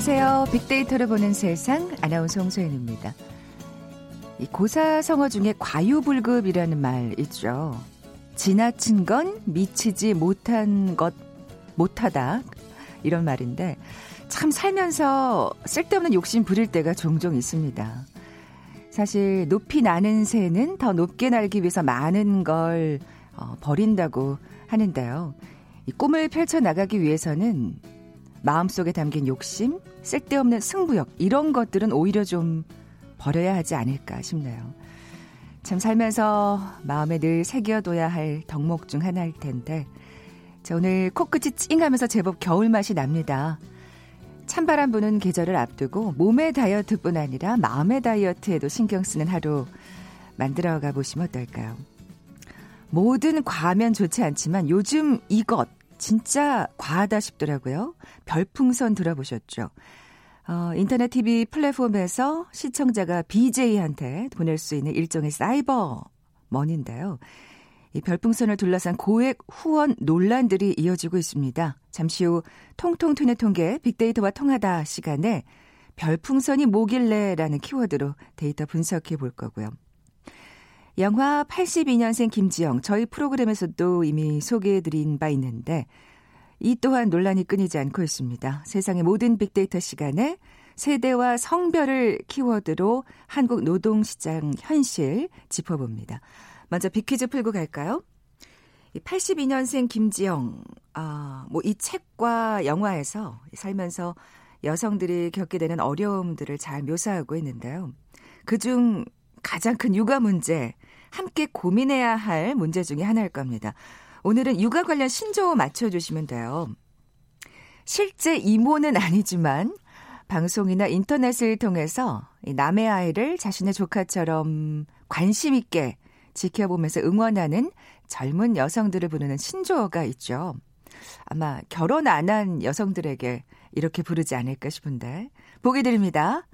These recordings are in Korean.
안녕하세요. 빅데이터를 보는 세상 아나운서 홍소연입니다. 이 고사성어 중에 과유불급이라는 말 있죠. 지나친 건 미치지 못한 것 못하다 이런 말인데 참 살면서 쓸데없는 욕심 부릴 때가 종종 있습니다. 사실 높이 나는 새는 더 높게 날기 위해서 많은 걸 어, 버린다고 하는데요. 이 꿈을 펼쳐 나가기 위해서는 마음속에 담긴 욕심, 쓸데없는 승부욕 이런 것들은 오히려 좀 버려야 하지 않을까 싶네요. 참 살면서 마음에 늘 새겨둬야 할 덕목 중 하나일 텐데 자, 오늘 코끝이 찡하면서 제법 겨울 맛이 납니다. 찬바람 부는 계절을 앞두고 몸의 다이어트뿐 아니라 마음의 다이어트에도 신경 쓰는 하루 만들어가 보시면 어떨까요? 모든 과하면 좋지 않지만 요즘 이것 진짜 과하다 싶더라고요. 별풍선 들어보셨죠? 어, 인터넷 TV 플랫폼에서 시청자가 BJ한테 보낼 수 있는 일종의 사이버 머니인데요. 이 별풍선을 둘러싼 고액 후원 논란들이 이어지고 있습니다. 잠시 후 통통 튀는 통계 빅데이터와 통하다 시간에 별풍선이 뭐길래라는 키워드로 데이터 분석해 볼 거고요. 영화 82년생 김지영 저희 프로그램에서도 이미 소개해 드린 바 있는데 이 또한 논란이 끊이지 않고 있습니다. 세상의 모든 빅데이터 시간에 세대와 성별을 키워드로 한국 노동시장 현실 짚어봅니다. 먼저 빅퀴즈 풀고 갈까요? 82년생 김지영, 아, 뭐 이 책과 영화에서 살면서 여성들이 겪게 되는 어려움들을 잘 묘사하고 있는데요. 그중 가장 큰 육아 문제, 함께 고민해야 할 문제 중에 하나일 겁니다. 오늘은 육아 관련 신조어 맞춰주시면 돼요. 실제 이모는 아니지만 방송이나 인터넷을 통해서 남의 아이를 자신의 조카처럼 관심 있게 지켜보면서 응원하는 젊은 여성들을 부르는 신조어가 있죠. 아마 결혼 안 한 여성들에게 이렇게 부르지 않을까 싶은데. 보기 드립니다.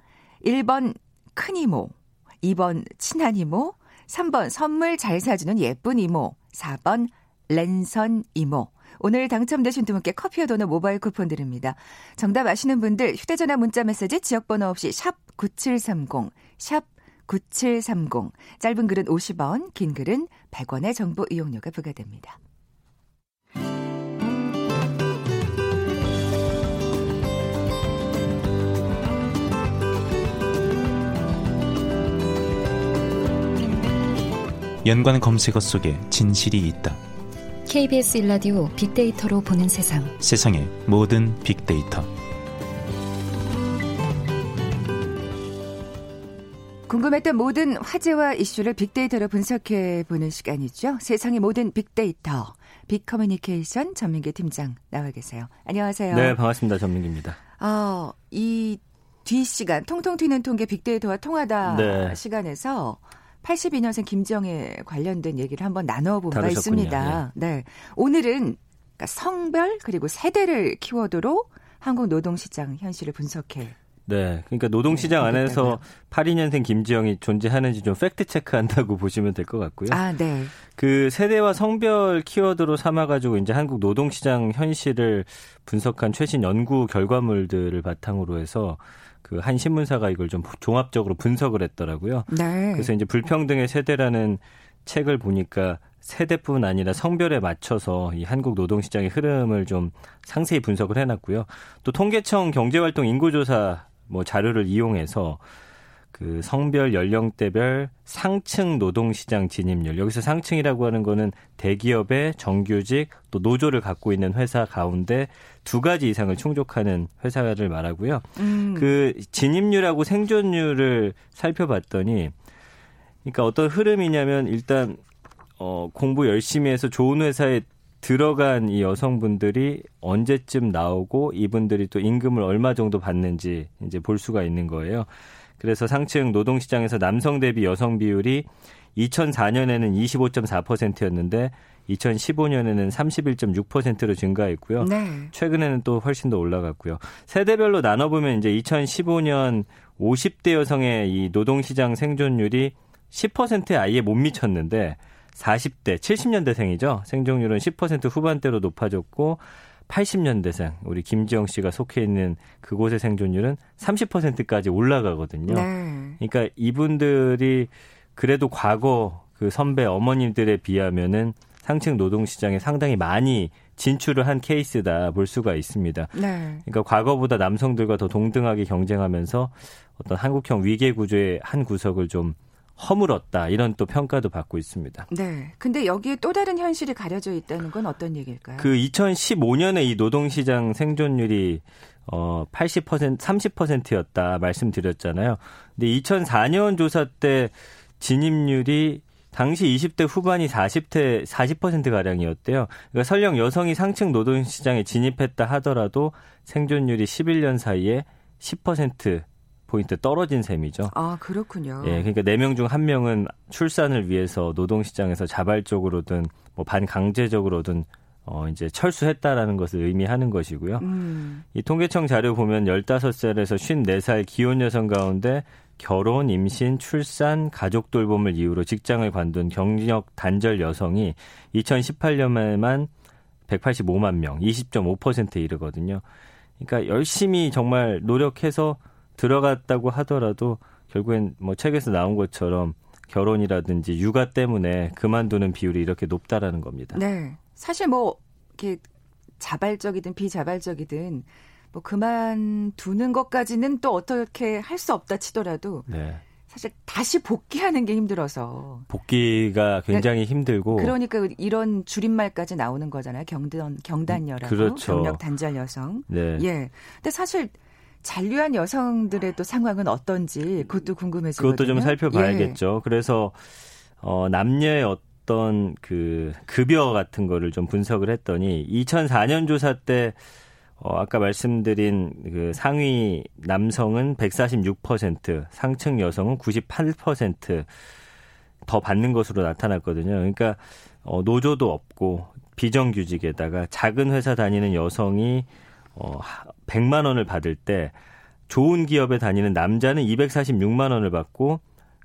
1번 큰 이모, 2번 친한 이모, 3번 선물 잘 사주는 예쁜 이모, 4번 랜선 이모. 오늘 당첨되신 두 분께 커피와 도넛 모바일 쿠폰 드립니다. 정답 아시는 분들 휴대전화 문자 메시지 지역번호 없이 샵 9730, 샵 9730. 짧은 글은 50원, 긴 글은 100원의 정보 이용료가 부과됩니다. 연관 검색어 속에 진실이 있다. KBS 일라디오 빅데이터로 보는 세상. 세상의 모든 빅데이터. 궁금했던 모든 화제와 이슈를 빅데이터로 분석해 보는 시간이죠. 세상의 모든 빅데이터. 빅커뮤니케이션 전민기 팀장 나와 계세요. 안녕하세요. 네, 반갑습니다. 전민기입니다. 어, 이 뒷 시간 통통 튀는 통계 빅데이터와 통하다 네. 시간에서 82년생 김정에 관련된 얘기를 한번 나눠본 바 있습니다. 네. 네. 오늘은 그러니까 성별 그리고 세대를 키워드로 한국 노동시장 현실을 분석해 네. 그러니까 노동시장 네, 안에서 82년생 김지영이 존재하는지 좀 팩트 체크한다고 보시면 될 것 같고요. 아, 네. 그 세대와 성별 키워드로 삼아가지고 이제 한국 노동시장 현실을 분석한 최신 연구 결과물들을 바탕으로 해서 그 한 신문사가 이걸 좀 종합적으로 분석을 했더라고요. 네. 그래서 이제 불평등의 세대라는 책을 보니까 세대뿐 아니라 성별에 맞춰서 이 한국 노동 시장의 흐름을 좀 상세히 분석을 해놨고요. 또 통계청 경제활동 인구조사 뭐 자료를 이용해서 그 성별 연령대별 상층 노동시장 진입률 여기서 상층이라고 하는 거는 대기업의 정규직 또 노조를 갖고 있는 회사 가운데 두 가지 이상을 충족하는 회사를 말하고요. 음. 그 진입률하고 생존율을 살펴봤더니 그러니까 어떤 흐름이냐면 일단 어 공부 열심히 해서 좋은 회사에 들어간 이 여성분들이 언제쯤 나오고 이분들이 또 임금을 얼마 정도 받는지 이제 볼 수가 있는 거예요. 그래서 상층 노동시장에서 남성 대비 여성 비율이 2004년에는 25.4%였는데 2015년에는 31.6%로 증가했고요. 네. 최근에는 또 훨씬 더 올라갔고요. 세대별로 나눠보면 이제 2015년 50대 여성의 이 노동시장 생존율이 10%에 아예 못 미쳤는데 40대 70년대생이죠. 생존율은 10% 후반대로 높아졌고 80년대생 우리 김지영 씨가 속해 있는 그곳의 생존율은 30%까지 올라가거든요. 네. 그러니까 이분들이 그래도 과거 그 선배 어머님들에 비하면은 상층 노동 시장에 상당히 많이 진출을 한 케이스다 볼 수가 있습니다. 네. 그러니까 과거보다 남성들과 더 동등하게 경쟁하면서 어떤 한국형 위계 구조의 한 구석을 좀 허물었다 이런 또 평가도 받고 있습니다. 네. 근데 여기에 또 다른 현실이 가려져 있다는 건 어떤 얘기일까요? 그 2015년에 이 노동시장 생존율이 어 80% 30%였다 말씀드렸잖아요. 근데 2004년 조사 때 진입률이 당시 20대 후반이 40대 40% 가량이었대요. 그러니까 설령 여성이 상층 노동 시장에 진입했다 하더라도 생존율이 11년 사이에 10% 포인트 떨어진 셈이죠. 아, 그렇군요. 예, 그러니까 4명 중 1명은 출산을 위해서 노동 시장에서 자발적으로든 뭐 반강제적으로든 어, 이제 철수했다라는 것을 의미하는 것이고요. 음. 이 통계청 자료 보면 15살에서 54살 기혼 여성 가운데 결혼, 임신, 출산, 가족 돌봄을 이유로 직장을 관둔 경력 단절 여성이 2018년에만 185만 명, 20.5%에 이르거든요. 그러니까 열심히 정말 노력해서 들어갔다고 하더라도 결국엔 뭐 책에서 나온 것처럼 결혼이라든지 육아 때문에 그만두는 비율이 이렇게 높다라는 겁니다. 네. 사실 뭐 이렇게 자발적이든 비자발적이든 뭐 그만두는 것까지는 또 어떻게 할 수 없다 치더라도 네. 사실 다시 복귀하는 게 힘들어서 복귀가 굉장히 그러니까, 힘들고 그러니까 이런 줄임말까지 나오는 거잖아요. 경단 경단녀라고 그렇죠. 경력 단절 여성. 네. 예. 근데 사실 잔류한 여성들의 또 상황은 어떤지 그것도 궁금해지거든요. 그것도 좀 살펴봐야겠죠. 예. 그래서 어 남녀의 어떤 그 급여 같은 거를 좀 분석을 했더니 2004년 조사 때 어, 아까 말씀드린 그 상위 남성은 146%, 상층 여성은 98%더 받는 것으로 나타났거든요. 그러니까 어, 노조도 없고 비정규직에다가 작은 회사 다니는 여성이 어, 100만 원을 받을 때 좋은 기업에 다니는 남자는 246만 원을 받고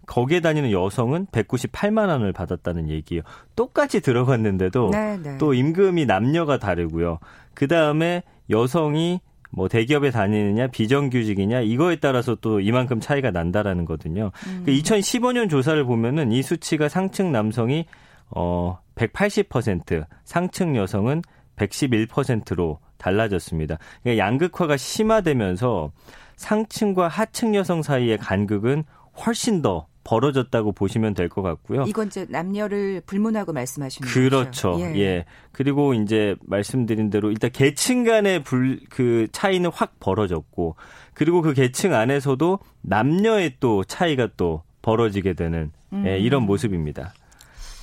거기에 다니는 여성은 198만 원을 받았다는 얘기예요. 똑같이 들어갔는데도 네네. 네. 또 임금이 남녀가 다르고요. 그 다음에 여성이 뭐 대기업에 다니느냐 비정규직이냐 이거에 따라서 또 이만큼 차이가 난다라는 거거든요. 음. 그 2015년 조사를 보면은 이 수치가 상층 남성이 어 180%, 상층 여성은 111%로 달라졌습니다. 그러니까 양극화가 심화되면서 상층과 하층 여성 사이의 간극은 훨씬 더 벌어졌다고 보시면 될 것 같고요. 이건 이제 남녀를 불문하고 말씀하시는 그렇죠. 예. 예. 그리고 이제 말씀드린 대로 일단 계층 간의 불 그 차이는 확 벌어졌고 그리고 그 계층 안에서도 남녀의 또 차이가 또 벌어지게 되는 예, 음. 예, 이런 모습입니다.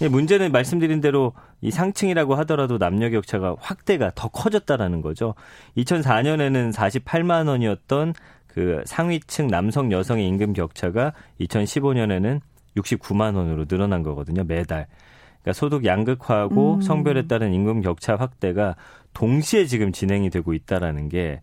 예, 문제는 말씀드린 대로 이 상층이라고 하더라도 남녀 격차가 확대가 더 커졌다라는 거죠. 2004년에는 48만 원이었던 그 상위층 남성 여성의 임금 격차가 2015년에는 69만 원으로 늘어난 거거든요. 매달. 그러니까 소득 양극화하고 음. 성별에 따른 임금 격차 확대가 동시에 지금 진행이 되고 있다라는 게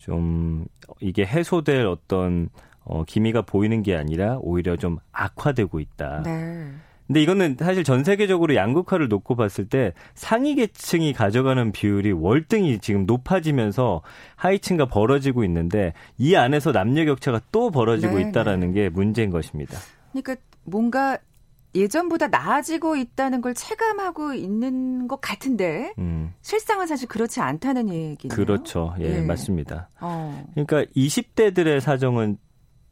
좀 이게 해소될 어떤 어 기미가 보이는 게 아니라 오히려 좀 악화되고 있다. 네. 근데 이거는 사실 전 세계적으로 양극화를 놓고 봤을 때 상위 계층이 가져가는 비율이 월등히 지금 높아지면서 하위층과 벌어지고 있는데 이 안에서 남녀 격차가 또 벌어지고 네, 있다라는 네. 게 문제인 것입니다. 그러니까 뭔가 예전보다 나아지고 있다는 걸 체감하고 있는 것 같은데 음. 실상은 사실 그렇지 않다는 얘기네요. 그렇죠. 예, 예. 맞습니다. 어. 그러니까 20대들의 사정은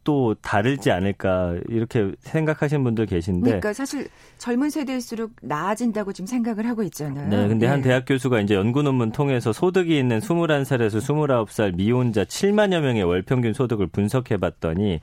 또 다르지 않을까 이렇게 생각하시는 분들 계신데 그러니까 사실 젊은 세대일수록 나아진다고 지금 생각을 하고 있잖아요. 네, 근데 네. 한 대학 교수가 이제 연구 논문 통해서 소득이 있는 21살에서 29살 미혼자 7만여 명의 월 평균 소득을 분석해 봤더니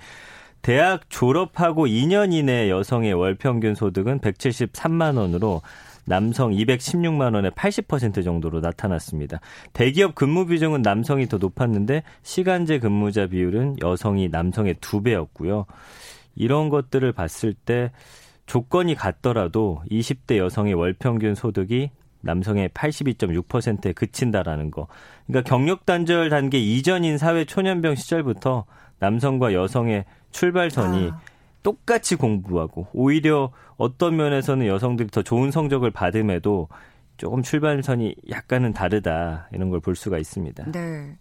대학 졸업하고 2년 이내 여성의 월 평균 소득은 173만 원으로 남성 216만 원의 80% 정도로 나타났습니다. 대기업 근무 비중은 남성이 더 높았는데 시간제 근무자 비율은 여성이 남성의 두 배였고요. 이런 것들을 봤을 때 조건이 같더라도 20대 여성의 월 평균 소득이 남성의 82.6%에 그친다라는 거. 그러니까 경력 단절 단계 이전인 사회 초년병 시절부터 남성과 여성의 출발선이 아. 똑같이 공부하고 오히려 어떤 면에서는 여성들이 더 좋은 성적을 받음에도 조금 출발선이 약간은 다르다 이런 걸 볼 수가 있습니다. 네.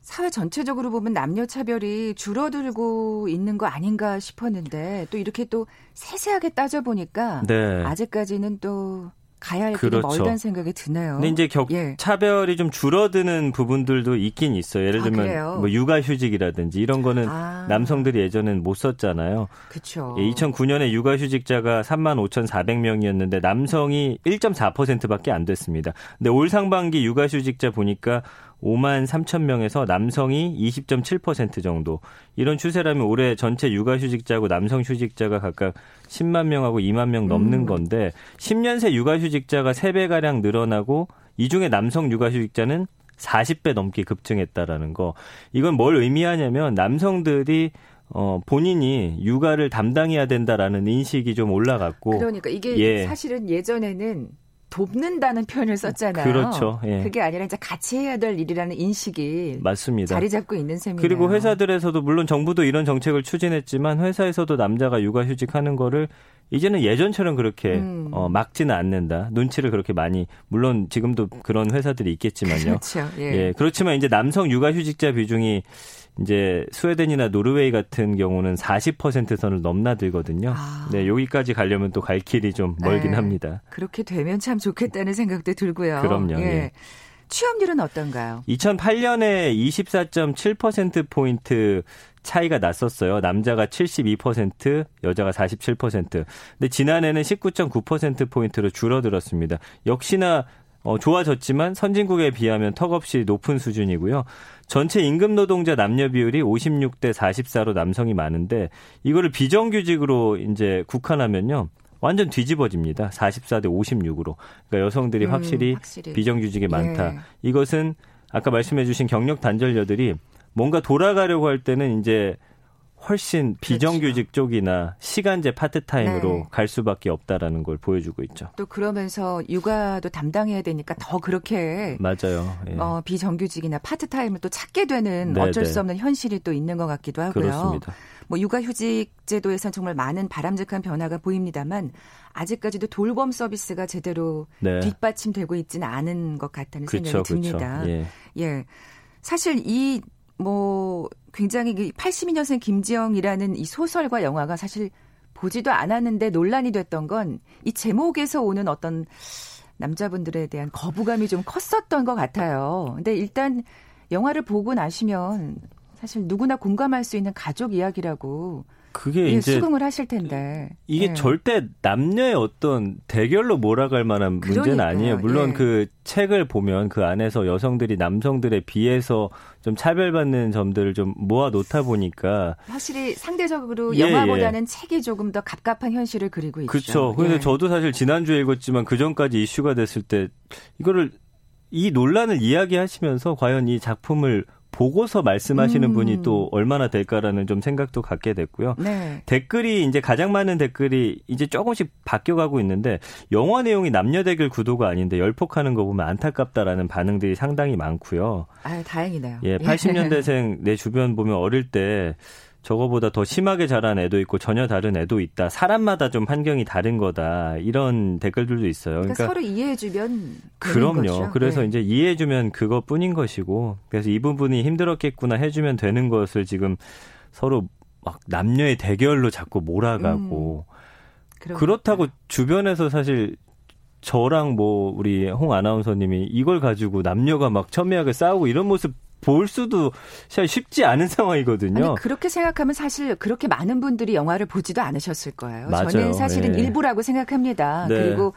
사회 전체적으로 보면 남녀 차별이 줄어들고 있는 거 아닌가 싶었는데 또 이렇게 또 세세하게 따져 보니까 네. 아직까지는 또 가야 할 길이 그렇죠. 멀다는 생각이 드네요. 근데 이제 격 예. 차별이 좀 줄어드는 부분들도 있긴 있어요. 예를 아, 들면 아, 뭐 육아휴직이라든지 이런 거는 아. 남성들이 예전엔 못 썼잖아요. 그렇죠. 예, 2009년에 육아휴직자가 3만 5,400명이었는데 남성이 1.4%밖에 안 됐습니다. 근데 올 상반기 육아휴직자 보니까 5만 3천 명에서 남성이 20.7% 정도. 이런 추세라면 올해 전체 육아휴직자하고 남성 휴직자가 각각 10만 명하고 2만 명 넘는 음. 건데 10년 새 육아휴직자가 3배가량 늘어나고 이 중에 남성 육아휴직자는 40배 넘게 급증했다라는 거. 이건 뭘 의미하냐면 남성들이 어, 본인이 육아를 담당해야 된다라는 인식이 좀 올라갔고. 그러니까 이게 예. 사실은 예전에는 돕는다는 표현을 썼잖아요. 그렇죠. 예. 그게 아니라 이제 같이 해야 될 일이라는 인식이 맞습니다. 자리 잡고 있는 셈이에요. 그리고 회사들에서도 물론 정부도 이런 정책을 추진했지만 회사에서도 남자가 육아휴직하는 거를 이제는 예전처럼 그렇게 음. 어, 막지는 않는다. 눈치를 그렇게 많이 물론 지금도 그런 회사들이 있겠지만요. 그렇죠. 예. 예. 그렇지만 이제 남성 육아휴직자 비중이 이제 스웨덴이나 노르웨이 같은 경우는 40% 선을 넘나들거든요. 아. 네, 여기까지 가려면 또 갈 길이 좀 멀긴 네. 합니다. 그렇게 되면 참 좋겠다는 생각도 들고요. 그럼요. 예. 예. 취업률은 어떤가요? 2008년에 24.7% 포인트 차이가 났었어요. 남자가 72%, 여자가 47%. 근데 지난해는 19.9% 포인트로 줄어들었습니다. 역시나 어, 좋아졌지만 선진국에 비하면 턱없이 높은 수준이고요. 전체 임금 노동자 남녀 비율이 56대 44로 남성이 많은데 이거를 비정규직으로 이제 국한하면요. 완전 뒤집어집니다. 44대 56으로. 그러니까 여성들이 음, 확실히, 확실히, 비정규직이 많다. 예. 이것은 아까 말씀해 주신 경력 단절녀들이 뭔가 돌아가려고 할 때는 이제 훨씬 비정규직 그렇죠. 쪽이나 시간제 파트타임으로 네. 갈 수밖에 없다라는 걸 보여주고 있죠. 또 그러면서 육아도 담당해야 되니까 더 그렇게 맞아요. 예. 어, 비정규직이나 파트타임을 또 찾게 되는 네, 어쩔 수 네. 없는 현실이 또 있는 것 같기도 하고요. 그렇습니다. 뭐 육아휴직 제도에선 정말 많은 바람직한 변화가 보입니다만 아직까지도 돌봄 서비스가 제대로 네. 뒷받침되고 있지는 않은 것 같다는 그쵸, 생각이 듭니다. 예. 예. 사실 이 뭐 굉장히 82년생 그 김지영이라는 이 소설과 영화가 사실 보지도 않았는데 논란이 됐던 건 이 제목에서 오는 어떤 남자분들에 대한 거부감이 좀 컸었던 것 같아요. 근데 일단 영화를 보고 나시면 사실 누구나 공감할 수 있는 가족 이야기라고 그게 예, 이제 수긍을 하실 텐데 이게 예. 절대 남녀의 어떤 대결로 몰아갈 만한 문제는 그러니까요. 아니에요. 물론 예. 그 책을 보면 그 안에서 여성들이 남성들에 비해서 좀 차별받는 점들을 좀 모아 놓다 보니까 확실히 상대적으로 예, 영화보다는 예. 책이 조금 더 갑갑한 현실을 그리고 있죠. 그렇죠. 그래서 예. 저도 사실 지난주에 읽었지만 그 전까지 이슈가 됐을 때 이거를 이 논란을 이야기하시면서 과연 이 작품을 보고서 말씀하시는 음. 분이 또 얼마나 될까라는 좀 생각도 갖게 됐고요. 네. 댓글이 이제 가장 많은 댓글이 이제 조금씩 바뀌어가고 있는데 영화 내용이 남녀 대결 구도가 아닌데 열폭하는 거 보면 안타깝다라는 반응들이 상당히 많고요. 아, 다행이네요. 예, 80년대생 내 주변 보면 어릴 때 저거보다 더 심하게 자란 애도 있고 전혀 다른 애도 있다. 사람마다 좀 환경이 다른 거다. 이런 댓글들도 있어요. 그러니까, 그러니까 서로 이해해주면 그럼요. 거죠. 그래서 네. 이제 이해해주면 그것뿐인 것이고 그래서 이 부분이 힘들었겠구나 해주면 되는 것을 지금 서로 막 남녀의 대결로 자꾸 몰아가고 음, 그렇다고 주변에서 사실 저랑 뭐 우리 홍 아나운서님이 이걸 가지고 남녀가 막 첨예하게 싸우고 이런 모습 볼 수도 쉽지 않은 상황이거든요. 아니, 그렇게 생각하면 사실 그렇게 많은 분들이 영화를 보지도 않으셨을 거예요. 맞아요. 저는 사실은 네. 일부라고 생각합니다. 네. 그리고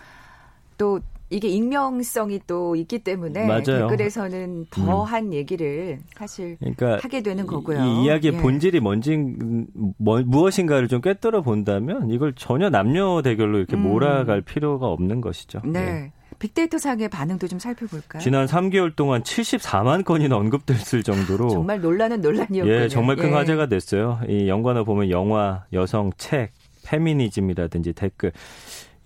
또 이게 익명성이 또 있기 때문에 맞아요. 댓글에서는 더한 음. 얘기를 사실 그러니까 하게 되는 거고요. 이 이야기의 예. 본질이 뭔지 뭐, 무엇인가를 좀 꿰뚫어 본다면 이걸 전혀 남녀 대결로 이렇게 음. 몰아갈 필요가 없는 것이죠. 네. 네. 빅데이터 상의 반응도 좀 살펴볼까요? 지난 3개월 동안 74만 건이나 언급됐을 정도로 정말 논란은 논란이었군요. 예, 정말 큰 예. 화제가 됐어요. 이 연관어 보면 영화, 여성, 책, 페미니즘이라든지 댓글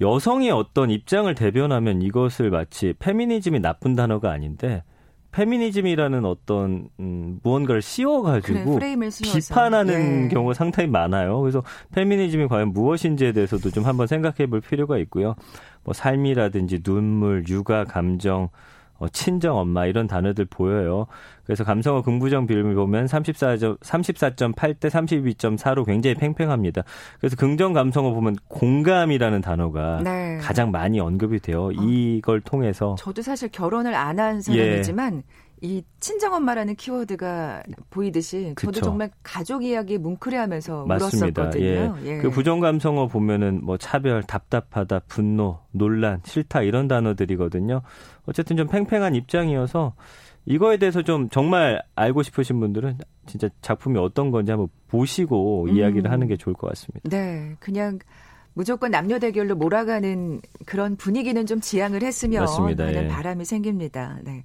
여성의 어떤 입장을 대변하면 이것을 마치 페미니즘이 나쁜 단어가 아닌데 페미니즘이라는 어떤 음, 무언가를 씌워가지고 그래, 비판하는 예. 경우가 상당히 많아요. 그래서 페미니즘이 과연 무엇인지에 대해서도 좀 한번 생각해볼 필요가 있고요. 뭐 삶이라든지 눈물, 육아, 감정, 어, 친정 엄마 이런 단어들 보여요. 그래서 감성어 긍부정 비율을 보면 34점 34.8대 32.4로 굉장히 팽팽합니다. 그래서 긍정 감성어 보면 공감이라는 단어가 네. 가장 많이 언급이 돼요. 이걸 통해서 저도 사실 결혼을 안 한 사람이지만 이 친정엄마라는 키워드가 보이듯이 저도 그쵸. 정말 가족 이야기 뭉클해하면서 맞습니다. 울었었거든요. 예. 예. 그 부정 감성어 보면은 뭐 차별, 답답하다, 분노, 논란, 싫다 이런 단어들이거든요. 어쨌든 좀 팽팽한 입장이어서 이거에 대해서 좀 정말 알고 싶으신 분들은 진짜 작품이 어떤 건지 한번 보시고 음. 이야기를 하는 게 좋을 것 같습니다. 네, 그냥 무조건 남녀 대결로 몰아가는 그런 분위기는 좀 지양을 했으면 맞습니다. 하는 예. 바람이 생깁니다. 네.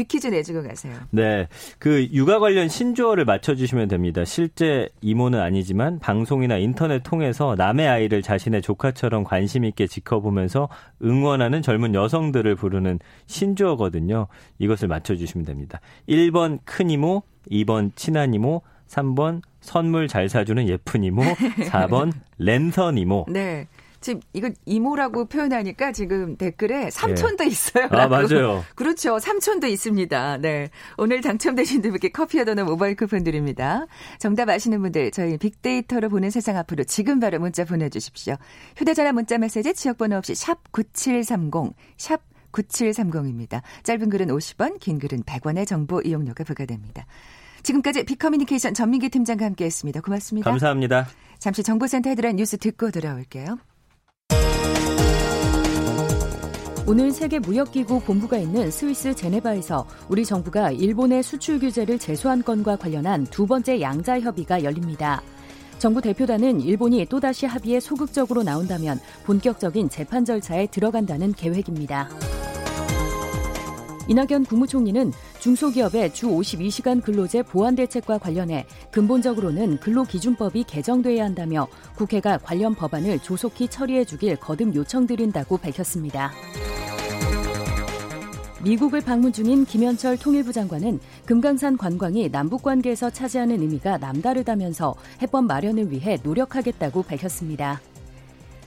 빅퀴즈 내주고 가세요. 네. 그 육아 관련 신조어를 맞춰주시면 됩니다. 실제 이모는 아니지만 방송이나 인터넷 통해서 남의 아이를 자신의 조카처럼 관심있게 지켜보면서 응원하는 젊은 여성들을 부르는 신조어거든요. 이것을 맞춰주시면 됩니다. 1번 큰 이모, 2번 친한 이모, 3번 선물 잘 사주는 예쁜 이모, 4번 랜선 이모. 네. 지금 이거 이모라고 표현하니까 지금 댓글에 삼촌도 있어요. 아, 맞아요. 그렇죠. 삼촌도 있습니다. 네. 오늘 당첨되신 두 분께 커피와 도넛 모바일 쿠폰 드립니다. 정답 아시는 분들 저희 빅데이터로 보는 세상 앞으로 지금 바로 문자 보내주십시오. 휴대전화 문자 메시지 지역번호 없이 샵 9730, 샵 9730입니다. 짧은 글은 50원, 긴 글은 100원의 정보 이용료가 부과됩니다. 지금까지 빅커뮤니케이션 전민기 팀장과 함께했습니다. 고맙습니다. 감사합니다. 잠시 정보센터 헤드라인 뉴스 듣고 돌아올게요. 오늘 세계무역기구 본부가 있는 스위스 제네바에서 우리 정부가 일본의 수출 규제를 제소한 건과 관련한 두 번째 양자 협의가 열립니다. 정부 대표단은 일본이 또다시 합의에 소극적으로 나온다면 본격적인 재판 절차에 들어간다는 계획입니다. 이낙연 국무총리는 중소기업의 주 52시간 근로제 보완 대책과 관련해 근본적으로는 근로기준법이 개정돼야 한다며 국회가 관련 법안을 조속히 처리해 주길 거듭 요청드린다고 밝혔습니다. 미국을 방문 중인 김현철 통일부 장관은 금강산 관광이 남북 관계에서 차지하는 의미가 남다르다면서 해법 마련을 위해 노력하겠다고 밝혔습니다.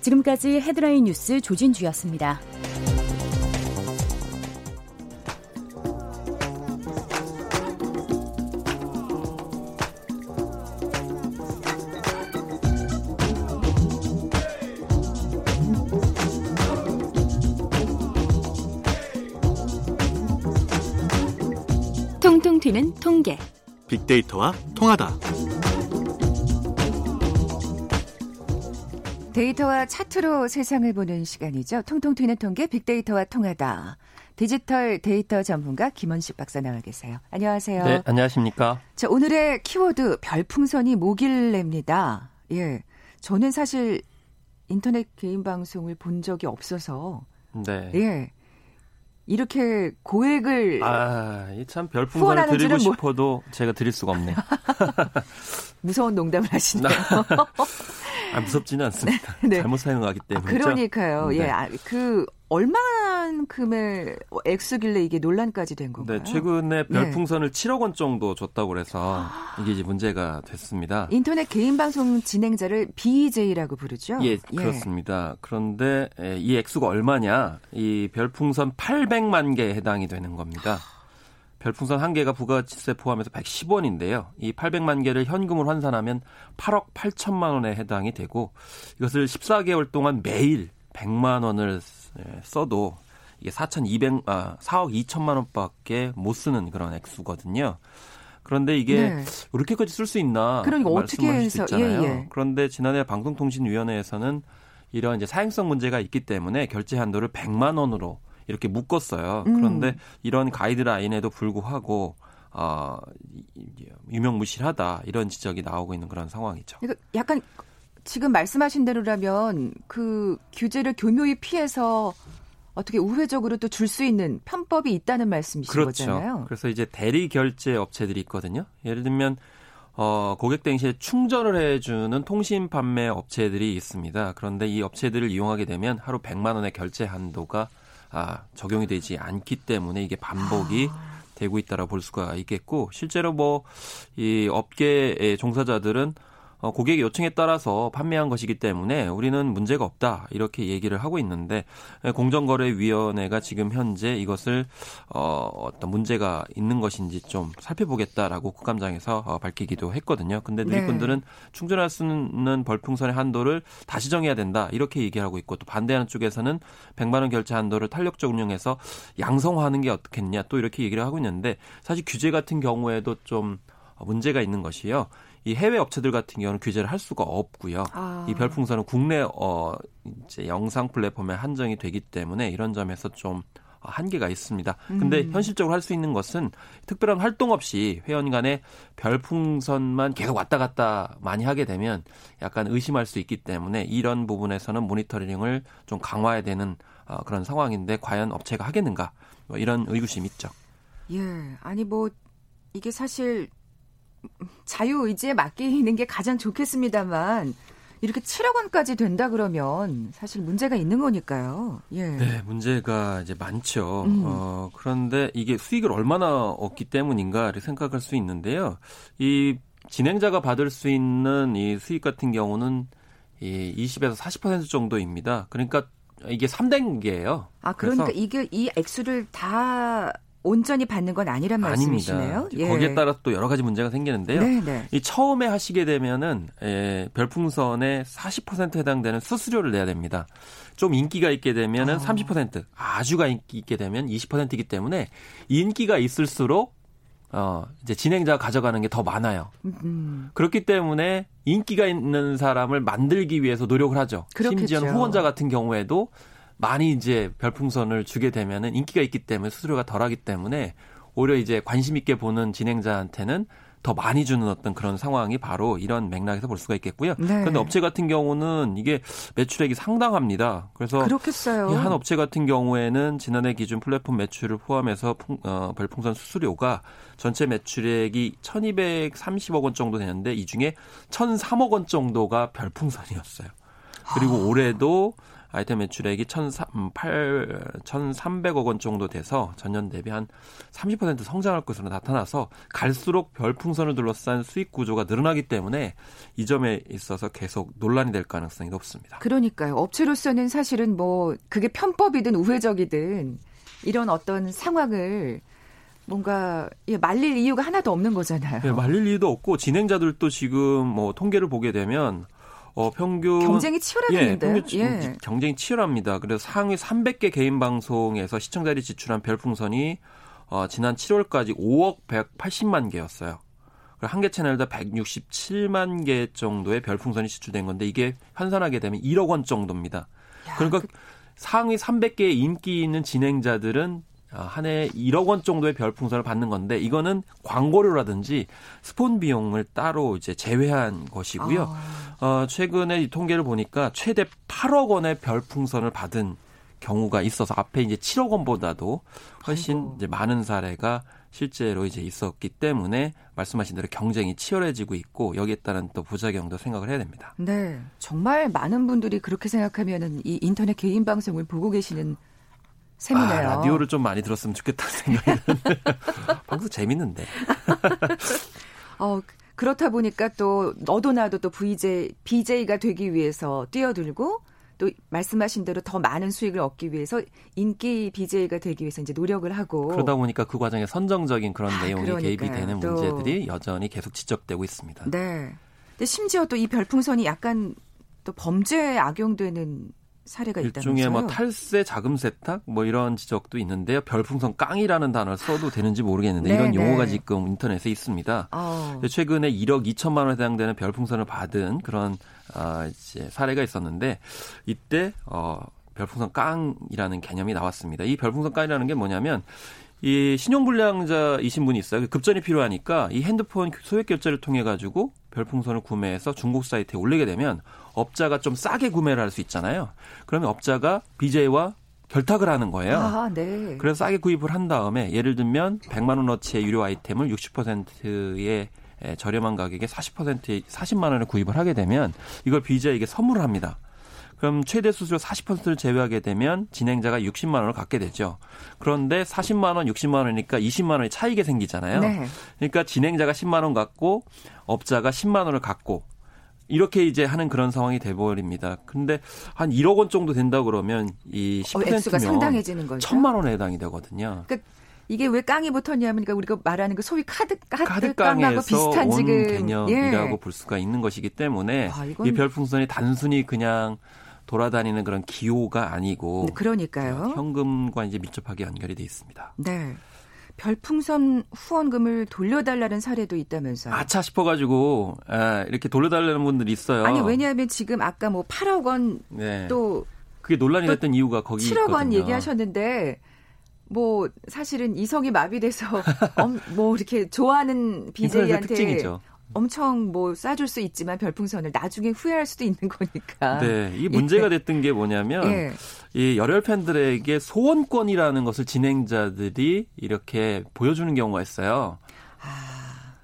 지금까지 헤드라인 뉴스 조진주였습니다. 튀는 통계. 빅데이터와 통하다. 데이터와 차트로 세상을 보는 시간이죠. 통통 튀는 통계 빅데이터와 통하다. 디지털 데이터 전문가 김원식 박사 나와 계세요. 안녕하세요. 네, 안녕하십니까. 자, 오늘의 키워드 별풍선이 뭐길래입니다. 예. 저는 사실 인터넷 개인 방송을 본 적이 없어서 네. 예. 이렇게 고액을 아, 이참 별풍선을 드리고 싶어도 제가 드릴 수가 없네요. 무서운 농담을 하시네요. 아, 무섭지는 않습니다. 네. 잘못 사용하기 아, 때문에. 그러니까요. 네. 예. 아, 그 얼마 만큼의 액수길래 이게 논란까지 된 건가요? 네, 최근에 네. 별풍선을 7억 원 정도 줬다고 그래서 이게 이제 문제가 됐습니다. 인터넷 개인 방송 진행자를 BJ라고 부르죠. 예, 그렇습니다. 그런데 에, 이 액수가 얼마냐? 이 별풍선 800만 개에 해당이 되는 겁니다. 별풍선 한 개가 부가세 포함해서 110원인데요. 이 800만 개를 현금으로 환산하면 8억 8천만 원에 해당이 되고 이것을 14개월 동안 매일 100만 원을 에, 써도 이게 4,200 아, 4억 2천만 원밖에 못 쓰는 그런 액수거든요. 그런데 이게 네. 이렇게까지 쓸 수 있나? 그러니까 어떻게 해서- 있잖아요. 예, 예. 그런데 지난해 방송통신위원회에서는 이런 이제 사행성 문제가 있기 때문에 결제 한도를 100만 원으로 이렇게 묶었어요. 음. 그런데 이런 가이드라인에도 불구하고 어, 유명무실하다 이런 지적이 나오고 있는 그런 상황이죠. 그러니까 약간 지금 말씀하신 대로라면 그 규제를 교묘히 피해서 어떻게 우회적으로 또 줄 수 있는 편법이 있다는 말씀이신 그렇죠. 거잖아요. 그래서 이제 대리 결제 업체들이 있거든요. 예를 들면 어, 고객 당시에 충전을 해주는 통신 판매 업체들이 있습니다. 그런데 이 업체들을 이용하게 되면 하루 100만 원의 결제 한도가 아, 적용이 되지 않기 때문에 이게 반복이 되고 있다라고 볼 수가 있겠고 실제로 뭐 이 업계의 종사자들은 어, 고객의 요청에 따라서 판매한 것이기 때문에 우리는 문제가 없다 이렇게 얘기를 하고 있는데 공정거래위원회가 지금 현재 이것을 어, 어떤 문제가 있는 것인지 좀 살펴보겠다라고 국감장에서 어, 밝히기도 했거든요. 근데 누리꾼들은 네. 충전할 수 있는 벌풍선의 한도를 다시 정해야 된다 이렇게 얘기하고 있고 또 반대하는 쪽에서는 100만 원 결제 한도를 탄력적 운영해서 양성화하는 게 어떻겠냐 또 이렇게 얘기를 하고 있는데 사실 규제 같은 경우에도 좀 문제가 있는 것이요. 이 해외 업체들 같은 경우는 규제를 할 수가 없고요. 아. 이 별풍선은 국내 어 이제 영상 플랫폼에 한정이 되기 때문에 이런 점에서 좀 한계가 있습니다. 근데 음. 현실적으로 할 수 있는 것은 특별한 활동 없이 회원 간에 별풍선만 계속 왔다 갔다 많이 하게 되면 약간 의심할 수 있기 때문에 이런 부분에서는 모니터링을 좀 강화해야 되는 어, 그런 상황인데 과연 업체가 하겠는가 뭐 이런 의구심이 있죠. 예, 아니 뭐 이게 사실 자유 의지에 맡기는 게 가장 좋겠습니다만 이렇게 7억 원까지 된다 그러면 사실 문제가 있는 거니까요. 예. 네, 문제가 이제 많죠. 음. 어, 그런데 이게 수익을 얼마나 얻기 때문인가를 생각할 수 있는데요. 이 진행자가 받을 수 있는 이 수익 같은 경우는 이 20에서 40% 정도입니다. 그러니까 이게 3단계예요. 아, 그러니까 이게 이 액수를 다 온전히 받는 건 아니란 말씀이시네요. 예. 거기에 따라 또 여러 가지 문제가 생기는데요. 네네. 네. 이 처음에 하시게 되면은 예, 별풍선의 40% 해당되는 수수료를 내야 됩니다. 좀 인기가 있게 되면은 어. 30%, 아주가 인기 있게 되면 20%이기 때문에 인기가 있을수록 어, 이제 진행자가 가져가는 게 더 많아요. 음. 그렇기 때문에 인기가 있는 사람을 만들기 위해서 노력을 하죠. 그렇겠죠. 심지어는 후원자 같은 경우에도 많이 이제 별풍선을 주게 되면은 인기가 있기 때문에 수수료가 덜하기 때문에 오히려 이제 관심 있게 보는 진행자한테는 더 많이 주는 어떤 그런 상황이 바로 이런 맥락에서 볼 수가 있겠고요. 네. 그런데 업체 같은 경우는 이게 매출액이 상당합니다. 그래서 그렇겠어요. 한 업체 같은 경우에는 지난해 기준 플랫폼 매출을 포함해서 풍, 어, 별풍선 수수료가 전체 매출액이 1,230억 원 정도 되는데 이 중에 1,003억 원 정도가 별풍선이었어요. 그리고 아. 올해도 아이템 매출액이 1,300억 원 정도 돼서 전년 대비 한 30% 성장할 것으로 나타나서 갈수록 별풍선을 둘러싼 수익 구조가 늘어나기 때문에 이 점에 있어서 계속 논란이 될 가능성이 높습니다. 그러니까요. 업체로서는 사실은 뭐 그게 편법이든 우회적이든 이런 어떤 상황을 뭔가 예, 말릴 이유가 하나도 없는 거잖아요. 네, 말릴 이유도 없고 진행자들도 지금 뭐 통계를 보게 되면 어, 평균 경쟁이 치열하겠는데요. 예, 예. 경쟁이 치열합니다. 그래서 상위 300개 개인 방송에서 시청자들이 지출한 별풍선이 어, 지난 7월까지 5억 180만 개였어요. 한 개 채널당 167만 개 정도의 별풍선이 지출된 건데 이게 환산하게 되면 1억 원 정도입니다. 야, 그러니까 그... 상위 300개의 인기 있는 진행자들은 어, 한 해 1억 원 정도의 별풍선을 받는 건데 이거는 광고료라든지 스폰 비용을 따로 이제 제외한 것이고요. 아. 어, 최근에 이 통계를 보니까 최대 8억 원의 별풍선을 받은 경우가 있어서 앞에 이제 7억 원보다도 훨씬 아이고. 이제 많은 사례가 실제로 이제 있었기 때문에 말씀하신 대로 경쟁이 치열해지고 있고 여기에 따른 또 부작용도 생각을 해야 됩니다. 네. 정말 많은 분들이 그렇게 생각하면은 이 인터넷 개인 방송을 보고 계시는. 아, 라디오를 좀 많이 들었으면 좋겠다는 생각이 방송 재밌는데. 어, 그렇다 보니까 또 너도 나도 또 VJ, BJ가 되기 위해서 뛰어들고 또 말씀하신 대로 더 많은 수익을 얻기 위해서 인기 BJ가 되기 위해서 이제 노력을 하고 그러다 보니까 그 과정에 선정적인 그런 아, 내용이 그러니까요. 개입이 되는 또. 문제들이 여전히 계속 지적되고 있습니다. 네. 근데 심지어 또 이 별풍선이 약간 또 범죄에 악용되는 사례가 있다면서요? 일종의 뭐 탈세 자금 세탁 뭐 이런 지적도 있는데요. 별풍선 깡이라는 단어를 써도 되는지 모르겠는데 네, 이런 네. 용어가 지금 인터넷에 있습니다. 어. 최근에 1억 2천만 원 해당되는 별풍선을 받은 그런 어, 이제 사례가 있었는데 이때 어 별풍선 깡이라는 개념이 나왔습니다. 이 별풍선 깡이라는 게 뭐냐면 이 신용불량자이신 분이 있어요. 급전이 필요하니까 이 핸드폰 소액 결제를 통해 가지고 별풍선을 구매해서 중국 사이트에 올리게 되면 업자가 좀 싸게 구매를 할 수 있잖아요. 그러면 업자가 BJ와 결탁을 하는 거예요. 아, 네. 그래서 싸게 구입을 한 다음에 예를 들면 100만 원어치의 유료 아이템을 60%의 저렴한 가격에 40%에 40만 원에 구입을 하게 되면 이걸 BJ에게 선물을 합니다. 그럼 최대 수수료 40%를 제외하게 되면 진행자가 60만 원을 갖게 되죠. 그런데 40만 원, 60만 원이니까 20만 원의 차이가 생기잖아요. 네. 그러니까 진행자가 10만 원 갖고 업자가 10만 원을 갖고 이렇게 이제 하는 그런 상황이 돼버립니다. 근데 한 1억 원 정도 된다 그러면 이 10%면 어, 상당해지는 거죠. 천만 원에 해당이 되거든요. 그러니까 이게 왜 깡이 붙었냐면 그러니까 우리가 말하는 그 소위 카드 카드 깡하고 비슷한 지금 개념이라고 예. 볼 수가 있는 것이기 때문에 아, 이 별풍선이 단순히 그냥 돌아다니는 그런 기호가 아니고 네, 그러니까요. 어, 현금과 이제 밀접하게 연결이 돼 있습니다. 네. 별풍선 후원금을 돌려달라는 사례도 있다면서요. 아차 싶어가지고 아, 이렇게 돌려달라는 분들이 있어요. 아니 왜냐하면 지금 아까 뭐 8억 원또 네. 그게 논란이 됐던 이유가 거기 7억 있거든요. 원 얘기하셨는데 뭐 사실은 이성이 마비돼서 엄, 뭐 이렇게 좋아하는 BJ한테 엄청 뭐 쏴줄 수 있지만 별풍선을 나중에 후회할 수도 있는 거니까. 네, 이 문제가 됐던 게 뭐냐면 예. 이 열혈 팬들에게 소원권이라는 것을 진행자들이 이렇게 보여주는 경우가 있어요. 아,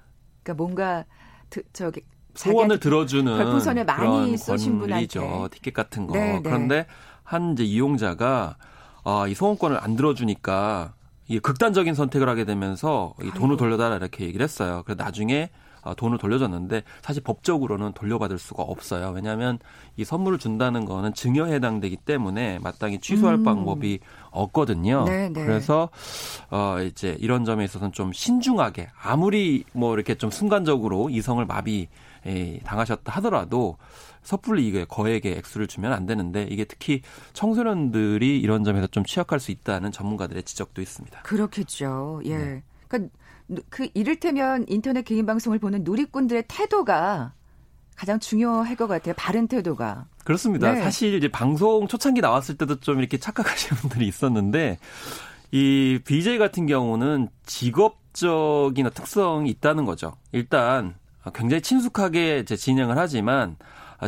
그러니까 뭔가 드, 저기 소원을 들어주는 별풍선에 많이 쏘신 분한테 티켓 같은 거. 네, 네. 그런데 한 이제 이용자가 아, 이 소원권을 안 들어주니까 이 극단적인 선택을 하게 되면서 이 돈을 돌려달라 이렇게 얘기를 했어요. 그래서 나중에 어, 돈을 돌려줬는데 사실 법적으로는 돌려받을 수가 없어요. 왜냐하면 이 선물을 준다는 거는 증여에 해당되기 때문에 마땅히 취소할 음. 방법이 없거든요. 네네. 네. 그래서 어 이제 이런 점에 있어서는 좀 신중하게 아무리 뭐 이렇게 좀 순간적으로 이성을 마비 당하셨다 하더라도 섣불리 이게 거액의 액수를 주면 안 되는데 이게 특히 청소년들이 이런 점에서 좀 취약할 수 있다는 전문가들의 지적도 있습니다. 그렇겠죠. 예. 네. 그러니까 그 이를테면 인터넷 개인 방송을 보는 누리꾼들의 태도가 가장 중요할 것 같아요. 바른 태도가. 그렇습니다. 네. 사실 이제 방송 초창기 나왔을 때도 좀 이렇게 착각하시는 분들이 있었는데 이 BJ 같은 경우는 직업적인 특성이 있다는 거죠. 일단 굉장히 친숙하게 이제 진행을 하지만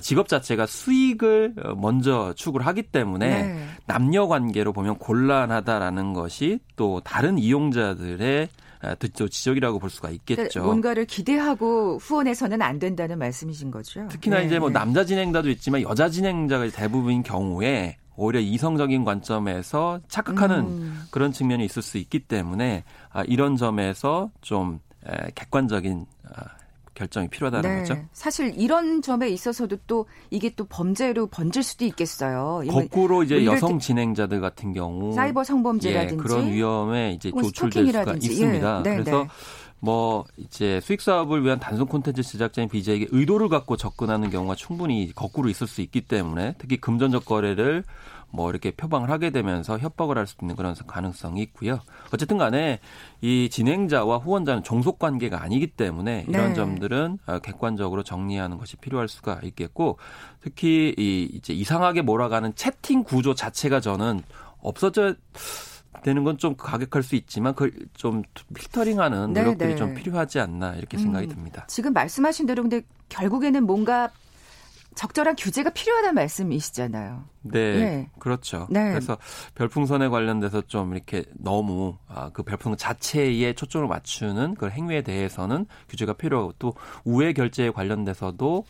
직업 자체가 수익을 먼저 추구를 하기 때문에 네. 남녀 관계로 보면 곤란하다라는 것이 또 다른 이용자들의 또 지적이라고 볼 수가 있겠죠. 그러니까 뭔가를 기대하고 후원해서는 안 된다는 말씀이신 거죠. 특히나 네, 이제 뭐 네. 남자 진행자도 있지만 여자 진행자가 대부분인 경우에 오히려 이성적인 관점에서 착각하는 음. 그런 측면이 있을 수 있기 때문에 아, 이런 점에서 좀 객관적인 아, 결정이 필요하다는 네. 거죠. 사실 이런 점에 있어서도 또 이게 또 범죄로 번질 수도 있겠어요. 거꾸로 이제 뭐 여성 진행자들 같은 경우 사이버 성범죄라든지 예, 그런 위험에 이제 뭐 조출될 수가 있습니다. 예. 네, 그래서 네. 뭐 이제 수익 사업을 위한 단순 콘텐츠 제작자인 BJ에게 의도를 갖고 접근하는 경우가 충분히 거꾸로 있을 수 있기 때문에 특히 금전적 거래를 뭐 이렇게 표방을 하게 되면서 협박을 할 수 있는 그런 가능성이 있고요. 어쨌든 간에 이 진행자와 후원자는 종속 관계가 아니기 때문에 이런 네. 점들은 어, 객관적으로 정리하는 것이 필요할 수가 있겠고 특히 이 이제 이상하게 몰아가는 채팅 구조 자체가 저는 없어져 되는 건 좀 가격할 수 있지만 그걸 좀 필터링하는 네, 노력들이 네, 네. 좀 필요하지 않나 이렇게 생각이 음, 듭니다. 지금 말씀하신 대로 근데 결국에는 뭔가 적절한 규제가 필요하다는 말씀이시잖아요. 네, 네. 그렇죠. 네. 그래서 별풍선에 관련돼서 좀 이렇게 너무 아, 그 별풍선 자체에 초점을 맞추는 그 행위에 대해서는 규제가 필요하고 또 우회 결제에 관련돼서도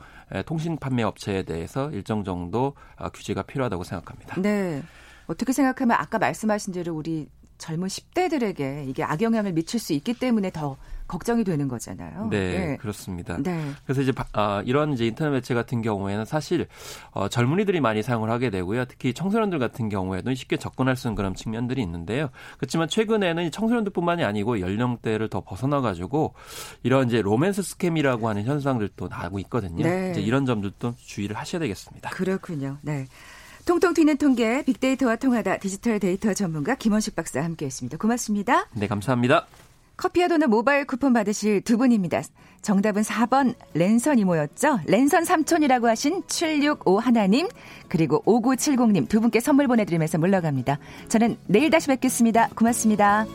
통신 판매 업체에 대해서 일정 정도 아, 규제가 필요하다고 생각합니다. 네. 어떻게 생각하면 아까 말씀하신 대로 우리 젊은 10대들에게 이게 악영향을 미칠 수 있기 때문에 더 걱정이 되는 거잖아요. 네, 네. 그렇습니다. 네. 그래서 이제 아, 이런 이제 인터넷 매체 같은 경우에는 사실 어, 젊은이들이 많이 사용을 하게 되고요. 특히 청소년들 같은 경우에는 쉽게 접근할 수 있는 그런 측면들이 있는데요. 그렇지만 최근에는 청소년들뿐만이 아니고 연령대를 더 벗어나 가지고 이런 이제 로맨스 스캠이라고 하는 현상들도 나오고 있거든요. 네. 이제 이런 점들도 주의를 하셔야 되겠습니다. 그렇군요. 네. 통통 튀는 통계 빅데이터와 통하다 디지털 데이터 전문가 김원식 박사 함께했습니다. 고맙습니다. 네, 감사합니다. 커피와 도넛 모바일 쿠폰 받으실 두 분입니다. 정답은 4번 랜선 이모였죠. 랜선 삼촌이라고 하신 765 하나님 그리고 5970님 두 분께 선물 보내드리면서 물러갑니다. 저는 내일 다시 뵙겠습니다. 고맙습니다.